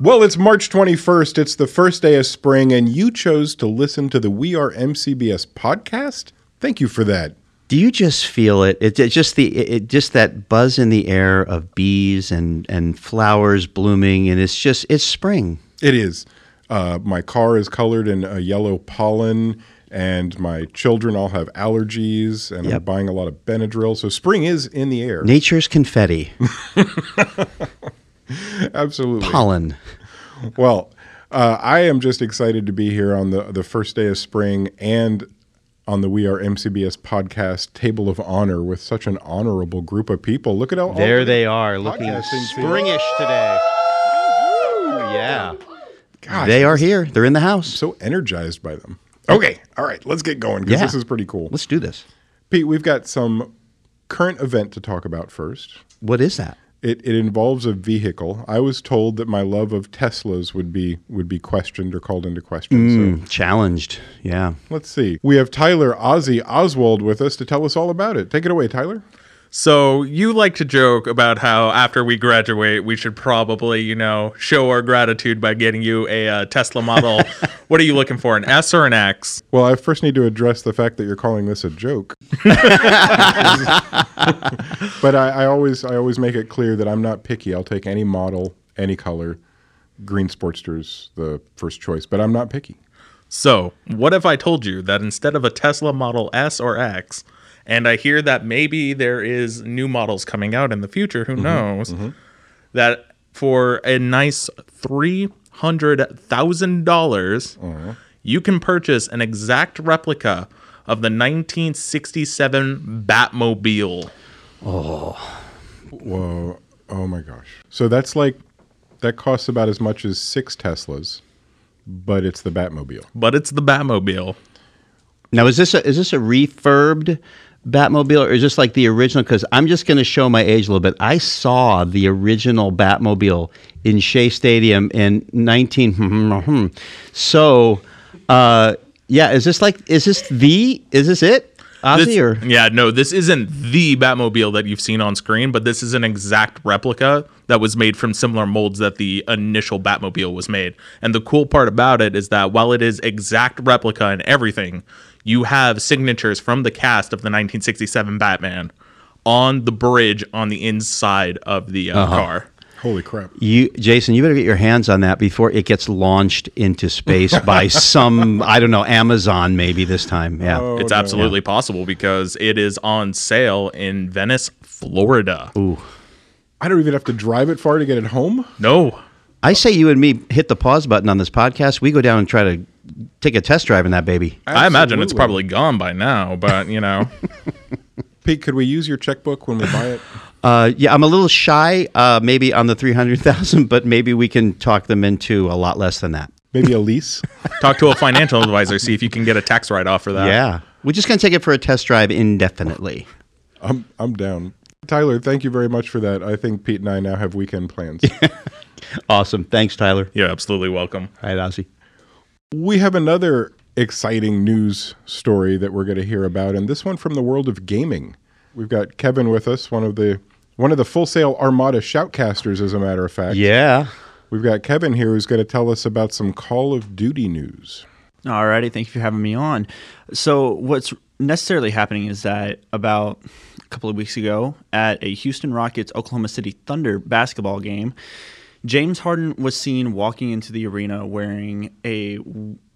Well, it's March 21st. It's the first day of spring, and you chose to listen to the We Are MCBS podcast. Thank you for that. Do you just feel it? It's it just the it, just that buzz in the air of bees and and flowers blooming, and it's just it's spring. It is. Uh, my car is colored in a yellow pollen, and my children all have allergies, and I'm buying a lot of Benadryl. So spring is in the air. Nature's confetti, Absolutely. pollen. Well, uh, I am just excited to be here on the the first day of spring and on the We Are MCBS podcast table of honor with such an honorable group of people. Look at how There all- they are, looking springish today. Yeah, Gosh, they are here. They're in the house. so energized by them. Okay, all right, let's get going because Yeah. this is pretty cool. Let's do this. Pete, we've got some current event to talk about first. What is that? It, it involves a vehicle. I was told that my love of Teslas would be would be questioned or called into question. So Mm, challenged. Yeah. let's see. We have Tyler Ozzy Oswald with us to tell us all about it. Take it away, Tyler. So you like to joke about how after we graduate, we should probably, you know, show our gratitude by getting you a uh, Tesla model. what are you looking for, an S or an X? Well, I first need to address the fact that you're calling this a joke. but I, I always I always make it clear that I'm not picky. I'll take any model, any color. Green Sportster's the first choice, but I'm not picky. So, what if I told you that instead of a Tesla Model S or X, and I hear that maybe there is new models coming out in the future, who mm-hmm, knows, mm-hmm. that for a nice three hundred thousand dollars, uh-huh. you can purchase an exact replica of the 1967 Batmobile. Oh, whoa! Oh my gosh! So that's like that costs about as much as six Teslas, but it's the Batmobile. But it's the Batmobile. Now, is this a, is this a refurbed Batmobile or just like the original? Because I'm just going to show my age a little bit. I saw the original Batmobile in Shea Stadium in 19. so, uh, yeah, is this like is this the is this it, Ozzy This- or yeah, no, this isn't the Batmobile that you've seen on screen, but this is an exact replica that was made from similar molds that the initial Batmobile was made. And the cool part about it is that while it is exact replica and everything, you have signatures from the cast of the 1967 Batman on the bridge on the inside of the uh, car. Holy crap! you, Jason? You better get your hands on that before it gets launched into space by some I don't know Amazon maybe this time. Yeah. Oh, It's no. absolutely possible because it is on sale in Venice, Florida. Ooh, I don't even have to drive it far to get it home. No, I say you and me hit the pause button on this podcast. We go down and try to take a test drive in that baby. I imagine it's probably gone by now, but you know. Pete, could we use your checkbook when we buy it? Uh, yeah, I'm a little shy, uh, maybe on the three hundred thousand, but maybe we can talk them into a lot less than that. Maybe a lease. Talk to a financial advisor, see if you can get a tax write off for that. yeah, we're just gonna take it for a test drive indefinitely. I'm I'm down. Tyler, thank you very much for that. I think Pete and I now have weekend plans. Awesome, thanks, Tyler. You're absolutely welcome. All right, Ozzy. We have another exciting news story that we're going to hear about, and this one from the world of gaming. We've got Kevin with us, one of the one of the full sail armada shoutcasters, as a matter of fact. Yeah, We've got Kevin here who's going to tell us about some Call of Duty news. Alrighty, thank you for having me on. So, what's necessarily happening is that about a couple of weeks ago at a Houston Rockets Oklahoma City Thunder basketball game, James Harden was seen walking into the arena wearing a,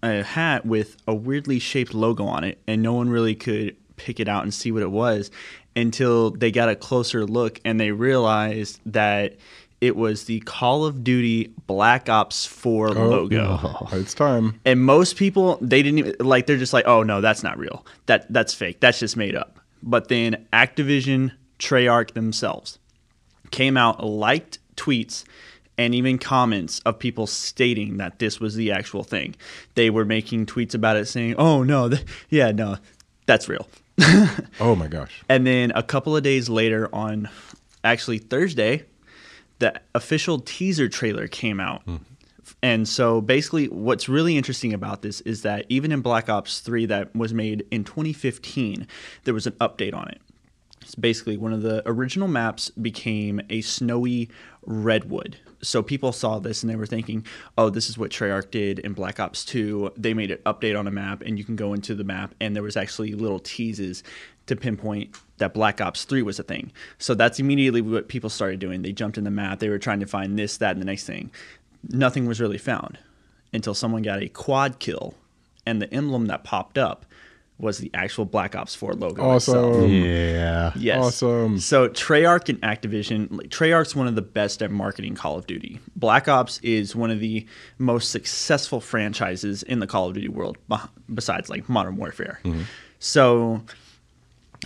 a hat with a weirdly shaped logo on it, and no one really could pick it out and see what it was until they got a closer look and they realized that it was the Call of Duty Black Ops 4 logo. It's time. And most people, they didn't even like. They're just like, "Oh no, that's not real. That that's fake. That's just made up." But then Activision, Treyarch themselves came out, liked tweets, and even comments of people stating that this was the actual thing. They were making tweets about it, saying, "Oh no, th- yeah, no, that's real." Oh my gosh. And then a couple of days later, on actually Thursday, the official teaser trailer came out. Hmm. And so basically, what's really interesting about this is that even in Black Ops 3, that was made in 2015, there was an update on it. It's basically one of the original maps became a snowy redwood. So people saw this and they were thinking, "Oh, this is what Treyarch did in Black Ops 2. They made an update on a map, and you can go into the map, and there was actually little teases to pinpoint that Black Ops 3 was a thing. So that's immediately what people started doing. They jumped in the map. They were trying to find this, that, and the next thing. Nothing was really found until someone got a quad kill, and the emblem that popped up was the actual Black Ops 4 logo. itself. Awesome. Yeah. Yes. Awesome. So Treyarch and Activision, like, Treyarch's one of the best at marketing Call of Duty. Black Ops is one of the most successful franchises in the Call of Duty world, besides like Modern Warfare. Mm-hmm. So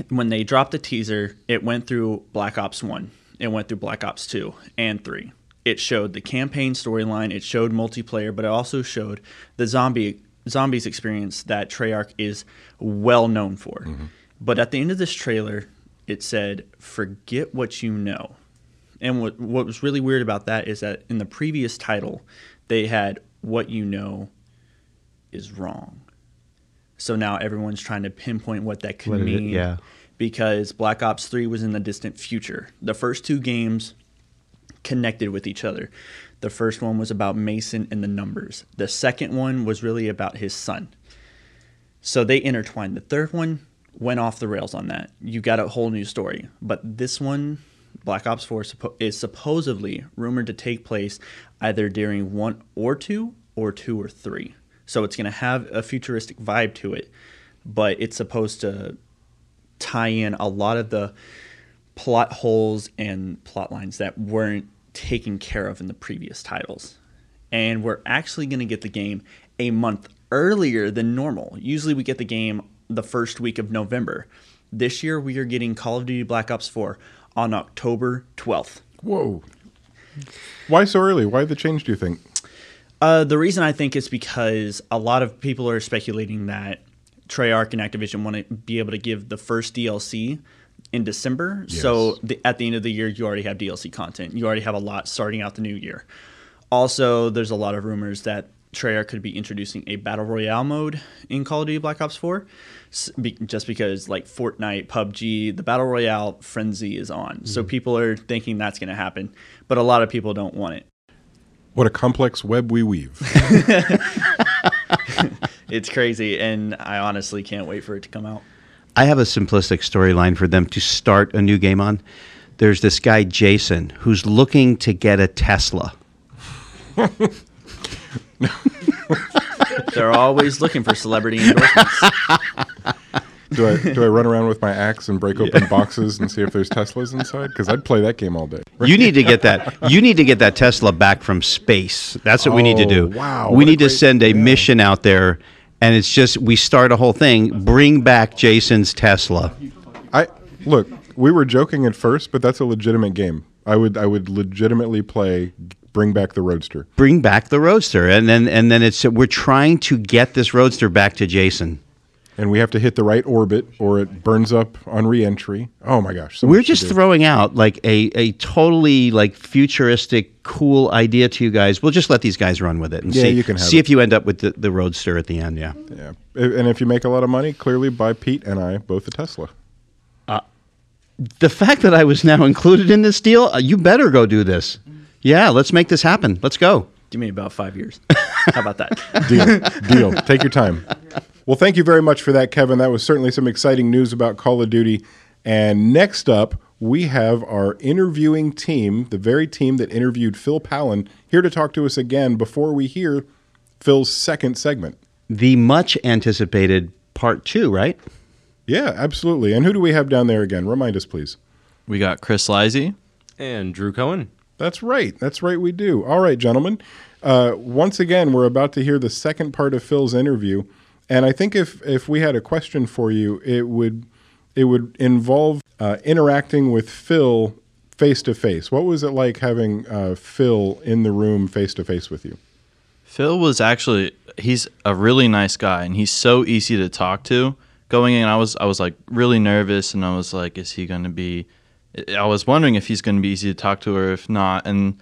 when they dropped the teaser, it went through Black Ops 1, it went through Black Ops 2 and 3. It showed the campaign storyline, it showed multiplayer, but it also showed the zombie zombies experience that Treyarch is well known for. Mm-hmm. But at the end of this trailer, it said, "Forget what you know." And what what was really weird about that is that in the previous title, they had "What you know is wrong." So now everyone's trying to pinpoint what that could What is it? mean. Yeah. Because Black Ops 3 was in the distant future. The first two games connected with each other. The first one was about Mason and the numbers. The second one was really about his son. So they intertwined. The third one went off the rails on that. You got a whole new story. But this one, Black Ops 4, is supposedly rumored to take place either during one or two, or two or three. So it's going to have a futuristic vibe to it, but it's supposed to tie in a lot of the plot holes and plot lines that weren't taken care of in the previous titles. And we're actually going to get the game a month earlier than normal. Usually we get the game the first week of November. This year we are getting Call of Duty Black Ops 4 on October 12th. Whoa. Why so early? Why the change, do you think? Uh, the reason I think is because a lot of people are speculating that Treyarch and Activision want to be able to give the first DLC in December. So the, at the end of the year, you already have DLC content. You already have a lot starting out the new year. Also, there's a lot of rumors that Treyarch could be introducing a battle royale mode in Call of Duty Black Ops 4, just because like Fortnite, PUBG, the battle royale frenzy is on. So mm-hmm. people are thinking that's going to happen, but a lot of people don't want it. What a complex web we weave. It's crazy, and I honestly can't wait for it to come out. I have a simplistic storyline for them to start a new game on. There's this guy Jason who's looking to get a Tesla. They're always looking for celebrity endorsements. do I do I run around with my axe and break open boxes and see if there's Teslas inside? Because I'd play that game all day. You need to get that. You need to get that Tesla back from space. That's what we need to oh, do. Oh, wow, We what a need to send a yeah. mission out there, and it's just we start a whole thing. Bring back Jason's Tesla. I look. We were joking at first, but that's a legitimate game. I would I would legitimately play. Bring back the Roadster. Bring back the Roadster, and then and then it's we're trying to get this Roadster back to Jason. And we have to hit the right orbit or it burns up on reentry. Oh my gosh! so We're just throwing out like a, a totally like futuristic, cool idea to you guys. We'll just let these guys run with it and Yeah, see, you can see it. if you end up with the, the Roadster at the end. Yeah. Yeah, and if you make a lot of money, clearly buy Pete and I both a Tesla. The fact that I was now included in this deal, uh, you better go do this. Yeah, let's make this happen. Let's go. Give me about five years. How about that? Deal, deal. Take your time. Well, thank you very much for that, Kevin. That was certainly some exciting news about Call of Duty. And next up, we have our interviewing team, the very team that interviewed Phil Pallen, here to talk to us again before we hear Phil's second segment. The much anticipated part two, right? Yeah, absolutely. And who do we have down there again? Remind us, please. We got Chris Lizey. And Drew Cohen. That's right. That's right. We do. All right, gentlemen. Uh, once again, we're about to hear the second part of Phil's interview, and I think if if we had a question for you, it would it would involve uh, interacting with Phil face to face. What was it like having uh, Phil in the room face to face with you? Phil was actually he's a really nice guy and he's so easy to talk to. Going in, I was I was like really nervous and I was like, is he going to be? I was wondering if he's going to be easy to talk to or if not. And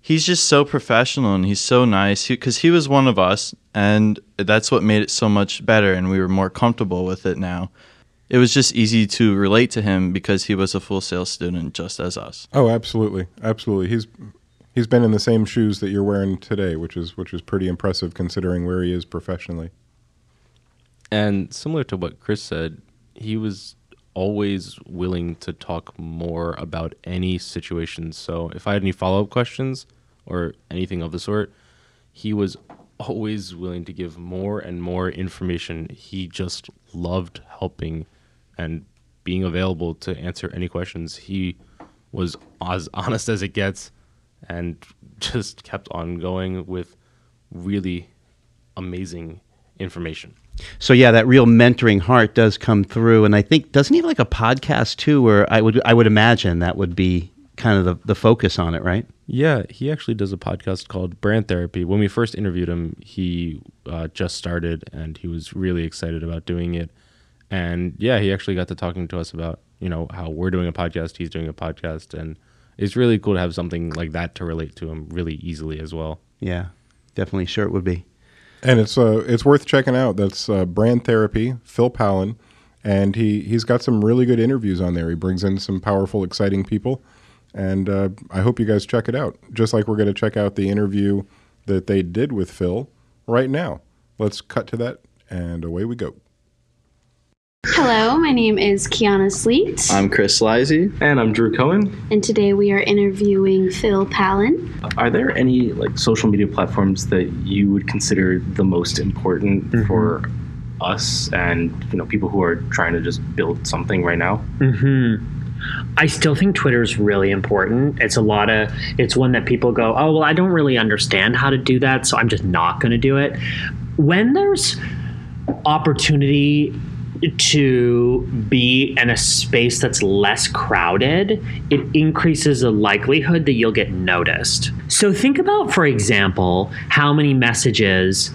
he's just so professional and he's so nice because he, was one of us and that's what made it so much better and we were more comfortable with it now. it was just easy to relate to him because he was a full sales student just as us. Oh, absolutely, absolutely. He's he's been in the same shoes that you're wearing today, which is which is pretty impressive considering where he is professionally. And similar to what Chris said, he was always willing to talk more about any situation. So if I had any follow up questions or anything of the sort, he was always willing to give more and more information. He just loved helping and being available to answer any questions. He was as honest as it gets and just kept on going with really amazing information. So yeah, that real mentoring heart does come through, and I think doesn't he have like a podcast too, where I would I would imagine that would be kind of the, the focus on it, right? Yeah, he actually does a podcast called Brand Therapy. When we first interviewed him, he uh, just started and he was really excited about doing it. And yeah, he actually got to talking to us about you know how we're doing a podcast, he's doing a podcast, and it's really cool to have something like that to relate to him really easily as well. Yeah, definitely sure it would be. And it's uh, it's worth checking out. That's uh, Brand Therapy, Phil Pallen, and he he's got some really good interviews on there. He brings in some powerful, exciting people, and uh, I hope you guys check it out. Just like we're going to check out the interview that they did with Phil right now. Let's cut to that, and away we go. Hello, my name is Kiana Sleet, I'm Chris Lizy. And I'm Drew Cohen. and today we are interviewing Phil Pallen. Are there any like social media platforms that you would consider the most important for us and you know people who are trying to just build something right now? hmm I still think Twitter is really important. It's a lot of, it's one that people go, oh, well, I don't really understand how to do that, so I'm just not going to do it. When there's opportunity to be in a space that's less crowded, it increases the likelihood that you'll get noticed. So think about, for example, how many messages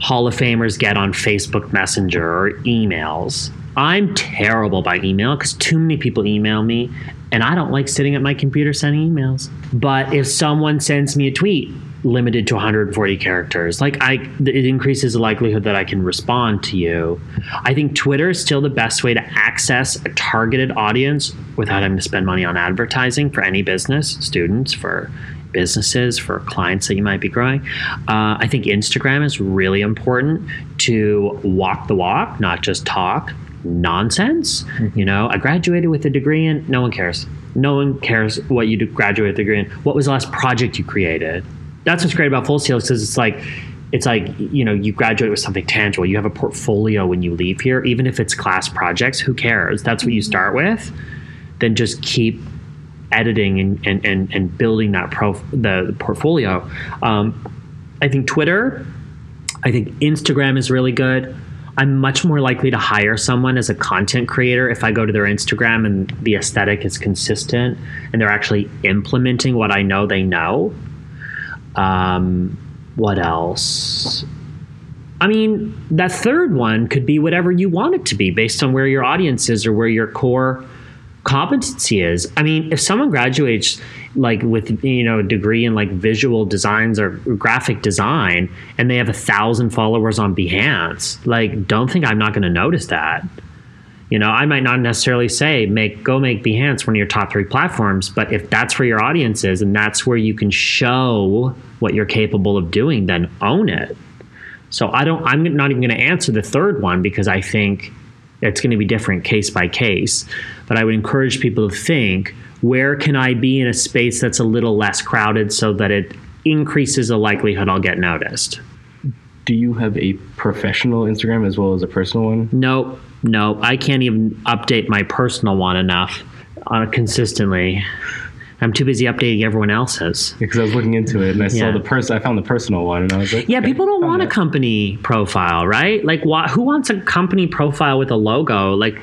Hall of Famers get on Facebook Messenger or emails. I'm terrible by email because too many people email me, and I don't like sitting at my computer sending emails. But if someone sends me a tweet limited to 140 characters, like I, it increases the likelihood that I can respond to you. I think Twitter is still the best way to access a targeted audience without having to spend money on advertising for any business, students, for businesses, for clients that you might be growing. Uh, I think Instagram is really important to walk the walk, not just talk nonsense. You know, I graduated with a degree in, no one cares. No one cares what you do- graduate with a degree in. What was the last project you created? That's what's great about Full Sail because it's like, it's like you know you graduate with something tangible you have a portfolio when you leave here even if it's class projects who cares that's what you start with then just keep editing and, and, and, and building that pro the, the portfolio. Um, I think Twitter, I think Instagram is really good. I'm much more likely to hire someone as a content creator if I go to their Instagram and the aesthetic is consistent and they're actually implementing what I know they know. Um, what else? I mean, that third one could be whatever you want it to be based on where your audience is or where your core competency is. I mean, if someone graduates like with you know a degree in like visual designs or graphic design and they have a thousand followers on Behance, like don't think I'm not going to notice that. You know, I might not necessarily say make go make Behance one of your top three platforms, but if that's where your audience is and that's where you can show what you're capable of doing, then own it. So I don't. I'm not even going to answer the third one because I think it's going to be different case by case. But I would encourage people to think: where can I be in a space that's a little less crowded so that it increases the likelihood I'll get noticed? Do you have a professional Instagram as well as a personal one? Nope, nope. I can't even update my personal one enough uh, consistently. I'm too busy updating everyone else's. Because I was looking into it and I saw the person. I found the personal one and I was like, Yeah, okay, people don't want a company profile, right? Like, wha- who wants a company profile with a logo? Like,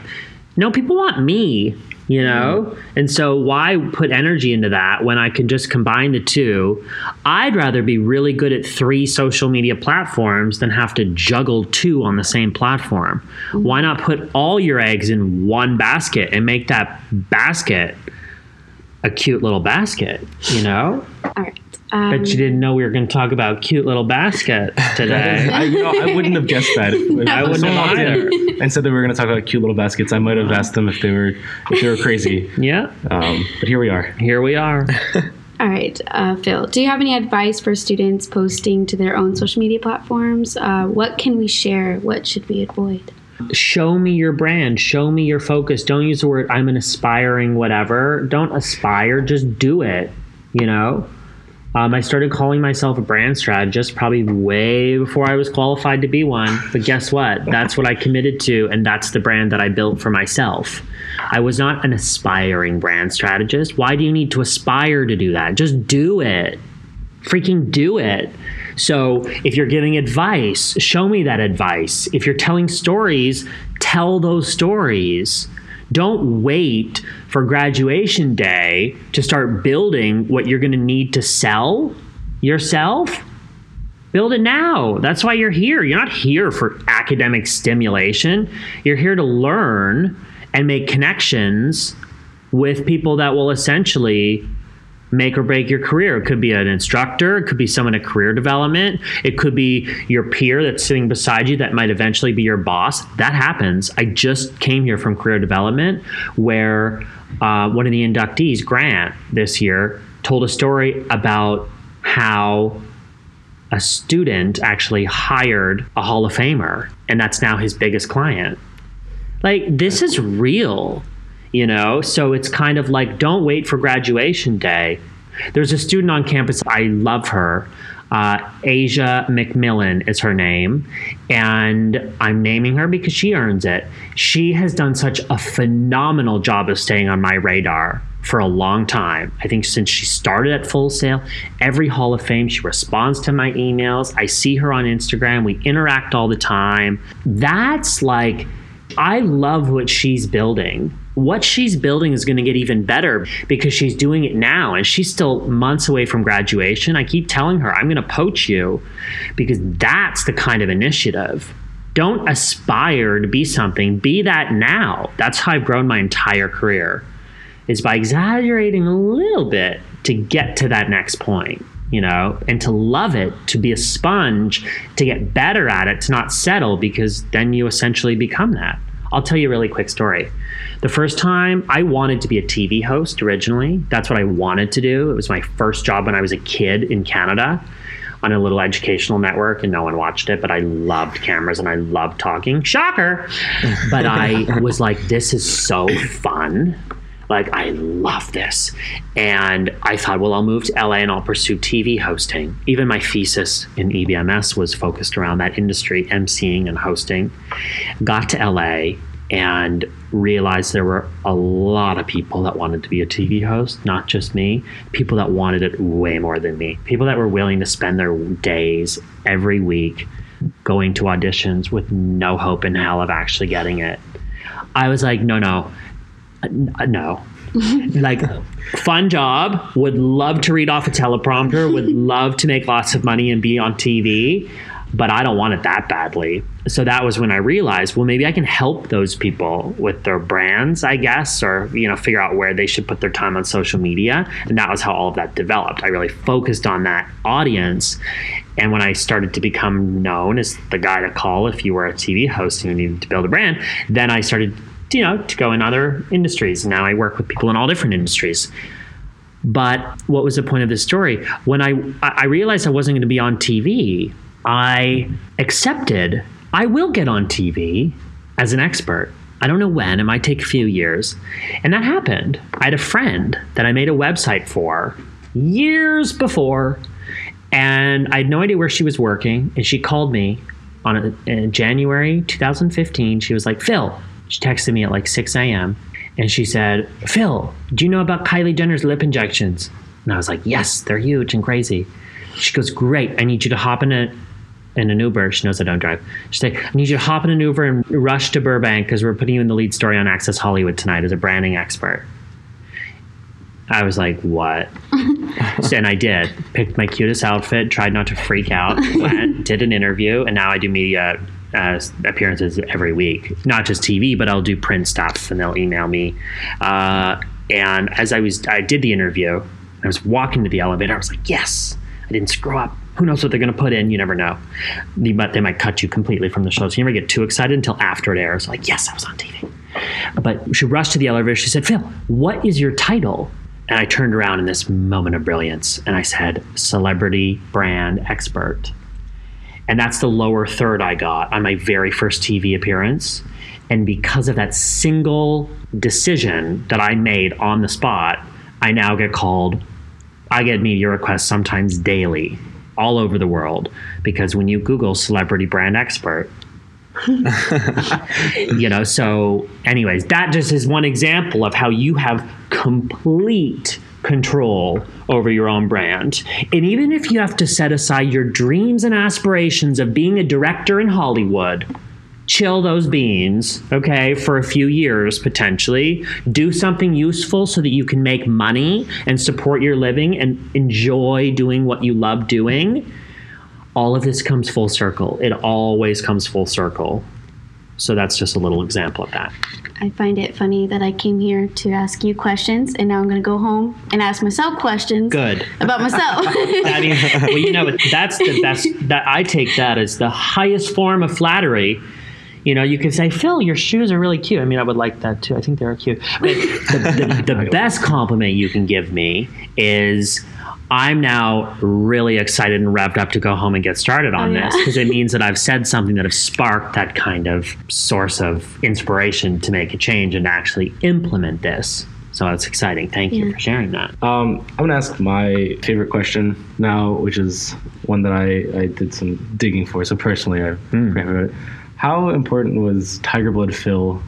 no, people want me, you know? And so, why put energy into that when I can just combine the two? I'd rather be really good at three social media platforms than have to juggle two on the same platform. Why not put all your eggs in one basket and make that basket a cute little basket, you know? All right. Bet you didn't know we were going to talk about cute little baskets today. I, you know, I wouldn't have guessed that. If, if I wouldn't have walked in either. And said that we were going to talk about cute little baskets. I might have asked them if they were if they were crazy. yeah, Um, but here we are. here we are. All right, uh, Phil, do you have any advice for students posting to their own social media platforms? Uh, what can we share? What should we avoid? show me your brand show me your focus don't use the word i'm an aspiring whatever don't aspire just do it you know um, i started calling myself a brand strategist probably way before i was qualified to be one but guess what that's what i committed to and that's the brand that i built for myself i was not an aspiring brand strategist why do you need to aspire to do that just do it freaking do it. So if you're giving advice, show me that advice. If you're telling stories, tell those stories. Don't wait for graduation day to start building what you're going to need to sell yourself. Build it now. That's why you're here. You're not here for academic stimulation. You're here to learn and make connections with people that will essentially make or break your career. It could be an instructor, it could be someone in career development, it could be your peer that's sitting beside you that might eventually be your boss. That happens. I just came here from career development where uh, one of the inductees, Grant, this year, told a story about how a student actually hired a Hall of Famer, and that's now his biggest client. Like, this is real you know? So it's kind of like don't wait for graduation day. There's a student on campus i love her. Uh, asia mcmillan is her name. And i'm naming her because she earns it. She has done such a phenomenal job of staying on my radar for a long time. I think since she started at full sail every hall of fame she responds to my emails. I see her on instagram. We interact all the time. That's like I love what she's building. What she's building is going to get even better because she's doing it now and she's still months away from graduation. I keep telling her, I'm going to poach you because that's the kind of initiative. Don't aspire to be something, be that now. That's how I've grown my entire career. Is by exaggerating a little bit to get to that next point you know, and to love it, to be a sponge, to get better at it, to not settle, because then you essentially become that. I'll tell you a really quick story. The first time I wanted to be a TV host originally, that's what I wanted to do. It was my first job when I was a kid in Canada on a little educational network, and no one watched it, but I loved cameras and I loved talking. Shocker! But I was like, this is so fun like I love this. And I thought, well, I'll move to LA and I'll pursue TV hosting. Even my thesis in EBMS was focused around that industry, emceeing and hosting. Got to LA and realized there were a lot of people that wanted to be a TV host, not just me. People that wanted it way more than me. People that were willing to spend their days every week going to auditions with no hope in hell of actually getting it. I was like, no, no, Uh, no. like fun job. Would love to read off a teleprompter. Would love to make lots of money and be on tv but i don't want it that badly. So that was when i realized well maybe i can help those people with their brands i guess or you know figure out where they should put their time on social media. And that was how all of that developed. I really focused on that audience. And when i started to become known as the guy to call if you were a tv host and you needed to build a brand then i started you know, to go in other industries. Now I work with people in all different industries. But what was the point of this story? When I I realized I wasn't going to be on TV, I accepted I will get on TV as an expert. I don't know when, it might take a few years. And that happened. I had a friend that I made a website for years before, and I had no idea where she was working. And she called me on a, in January 2015. She was like, Phil, she texted me at like 6 a.m. and she said, Phil, do you know about Kylie Jenner's lip injections? And I was like, yes, they're huge and crazy. She goes, great. I need you to hop in a in an Uber. She knows I don't drive. She said, I need you to hop in an Uber and rush to Burbank because we're putting you in the lead story on Access Hollywood tonight as a branding expert. I was like, what? and I did. Picked my cutest outfit, tried not to freak out, went, did an interview, and now I do media uh, appearances every week. Not just TV, but I'll do print stuff, and they'll email me. Uh, and as I was, I did the interview. I was walking to the elevator. I was like, yes, I didn't screw up. Who knows what they're going to put in? You never know. But they might cut you completely from the show. So you never get too excited until after it airs. Like, yes, I was on TV. But she rushed to the elevator. She said, Phil, what is your title? And I turned around in this moment of brilliance and I said, celebrity brand expert. And that's the lower third I got on my very first TV appearance. And because of that single decision that I made on the spot, I now get called, I get media requests sometimes daily all over the world because when you Google celebrity brand expert, you know, so, anyways, that just is one example of how you have complete control over your own brand. And even if you have to set aside your dreams and aspirations of being a director in Hollywood, chill those beans, okay, for a few years potentially. Do something useful so that you can make money and support your living and enjoy doing what you love doing. All of this comes full circle. It always comes full circle. So that's just a little example of that. I find it funny that I came here to ask you questions, and now I'm going to go home and ask myself questions Good. about myself. That is, well, you know, that's the best. That I take that as the highest form of flattery. You know, you can say, Phil, your shoes are really cute. I mean, I would like that too. I think they're cute. But the, the, the best compliment you can give me is. I'm now really excited and revved up to go home and get started on Oh, yeah. this because it means that I've said something that has sparked that kind of source of inspiration to make a change and actually implement this. So it's exciting. Thank you Yeah. for sharing that. Um, I'm gonna ask my favorite question now, which is one that I, I did some digging for. So personally, I favorite. How important was Tiger Blood Phil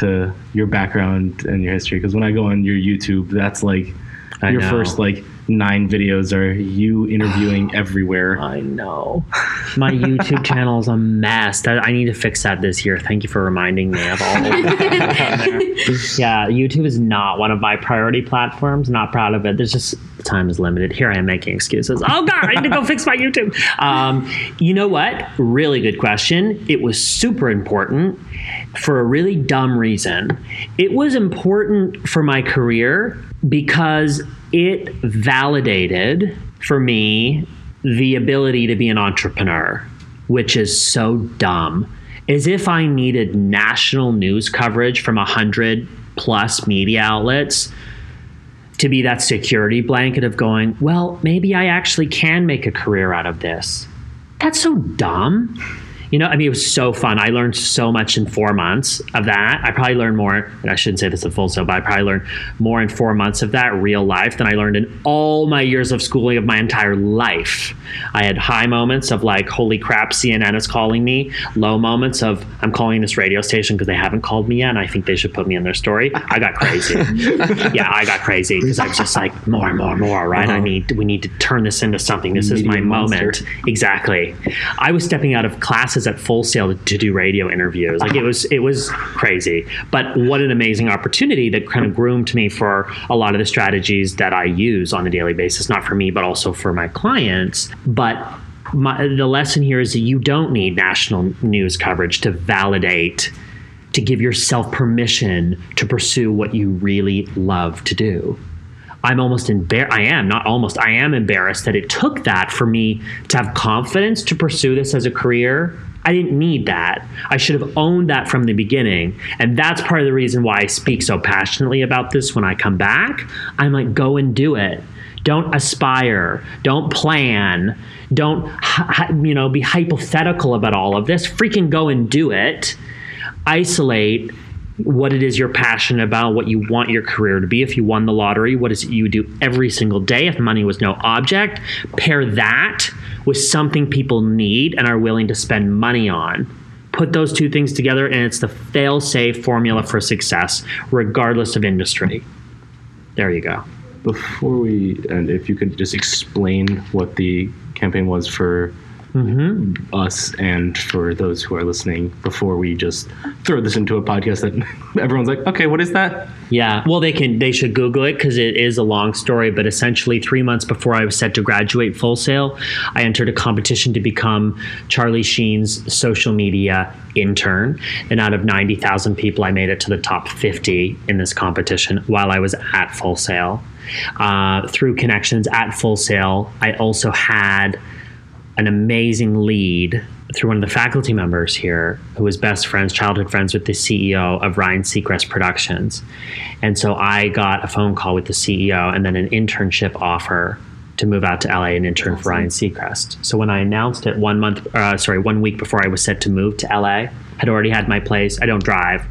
to your background and your history? Because when I go on your YouTube, that's like I your know. first like nine videos are you interviewing everywhere. I know. My YouTube channel is a mess. That I need to fix that this year. Thank you for reminding me of all. Of that. yeah, YouTube is not one of my priority platforms. Not proud of it. There's just time is limited. Here I am making excuses. Oh God, I need to go fix my YouTube. Um, you know what? Really good question. It was super important for a really dumb reason. It was important for my career because it validated for me the ability to be an entrepreneur, which is so dumb. As if I needed national news coverage from a hundred plus media outlets to be that security blanket of going, well, maybe I actually can make a career out of this. That's so dumb. You know, I mean, it was so fun. I learned so much in four months of that. I probably learned more, and I shouldn't say this at full so, but I probably learned more in four months of that real life than I learned in all my years of schooling of my entire life. I had high moments of like, holy crap, CNN is calling me. Low moments of, I'm calling this radio station because they haven't called me yet, and I think they should put me in their story. I got crazy. yeah, I got crazy because I was just like, more and more and more, right? I uh-huh. need, we need to turn this into something. This is my monster. moment. Exactly. I was stepping out of classes at Full Sail to do radio interviews. Like it was it was crazy. But what an amazing opportunity that kind of groomed me for a lot of the strategies that I use on a daily basis, not for me, but also for my clients. But my, the lesson here is that you don't need national news coverage to validate to give yourself permission to pursue what you really love to do. I'm almost embarrassed. I am not almost. I am embarrassed that it took that for me to have confidence to pursue this as a career. I didn't need that. I should have owned that from the beginning. And that's part of the reason why I speak so passionately about this when I come back. I'm like, go and do it. Don't aspire. Don't plan. Don't, you know, be hypothetical about all of this. Freaking go and do it isolate what it is you're passionate about, what you want your career to be. If you won the lottery, what is it you do every single day? If money was no object, pair that with something people need and are willing to spend money on. Put those two things together, and it's the fail safe formula for success, regardless of industry. There you go. Before we end, if you could just explain what the campaign was for us and for those who are listening before we just throw this into a podcast that everyone's like, okay, what is that? Yeah, well, they can. They should Google it because it is a long story. But essentially, three months before I was set to graduate full sail, I entered a competition to become Charlie Sheen's social media intern. And out of ninety thousand people, I made it to the top fifty in this competition while I was at Full Sail. Uh, through connections at Full Sail, I also had an amazing lead through one of the faculty members here who was best friends, childhood friends with the CEO of Ryan Seacrest Productions. And so I got a phone call with the CEO and then an internship offer to move out to LA and intern for Ryan Seacrest. So when I announced it one month, uh, sorry, one week before I was set to move to LA, had already had my place. I don't drive.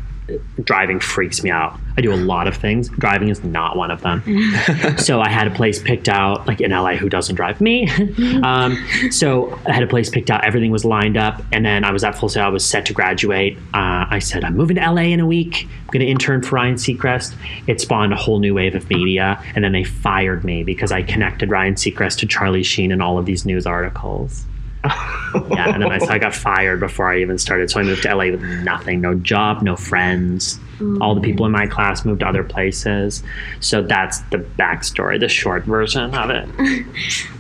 Driving freaks me out. I do a lot of things. Driving is not one of them. so I had a place picked out, like in LA, who doesn't drive? Me. um, so I had a place picked out. Everything was lined up, and then I was at full sail. I was set to graduate. Uh, I said, I'm moving to LA in a week. I'm going to intern for Ryan Seacrest. It spawned a whole new wave of media, and then they fired me because I connected Ryan Seacrest to Charlie Sheen in all of these news articles. yeah, and then I, so I got fired before I even started. So I moved to LA with nothing, no job, no friends. All the people in my class moved to other places. So that's the backstory, the short version of it.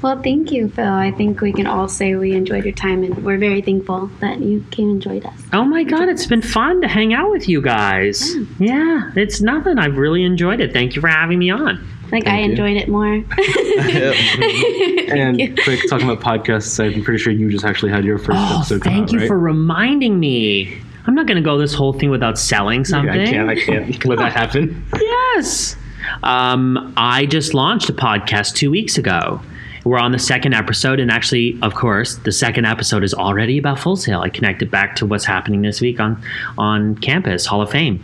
Well, thank you, Phil. I think we can all say we enjoyed your time, and we're very thankful that you came and joined us. Oh my God, it's been fun to hang out with you guys. Yeah, it's nothing. I've really enjoyed it. Thank you for having me on. I think I you. enjoyed it more. And quick, talking about podcasts, I'm pretty sure you just actually had your first Oh, episode come thank out, you right? for reminding me. I'm not going to go this whole thing without selling something. I can't, I can't let that happen. Yes. Um, I just launched a podcast two weeks ago. We're on the second episode, and actually, of course, the second episode is already about Full Sail. I connected back to what's happening this week on on campus, Hall of Fame.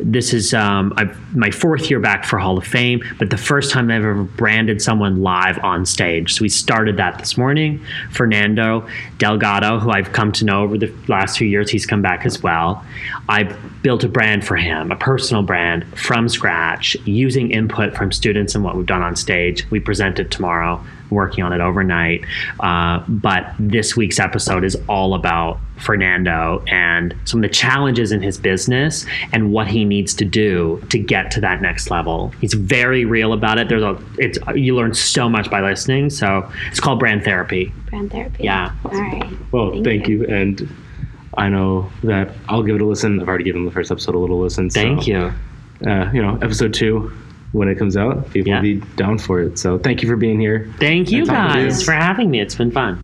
This is um, I've, my fourth year back for Hall of Fame, but the first time I've ever branded someone live on stage. So we started that this morning. Fernando Delgado, who I've come to know over the last few years, he's come back as well. I built a brand for him, a personal brand from scratch, using input from students and what we've done on stage. We present it tomorrow, working on it overnight. Uh, but this week's episode is all about Fernando and some of the challenges in his business and what he needs to do to get to that next level. He's very real about it. There's a it's you learn so much by listening. So it's called brand therapy. Brand therapy. Yeah. All right. Well, thank, you. And I know that I'll give it a listen. I've already given the first episode a little listen. so, Thank you. Uh, you know, episode two, when it comes out, people Yeah. will be down for it. So thank you for being here. Thank you And talking to guys for having me. It's been fun.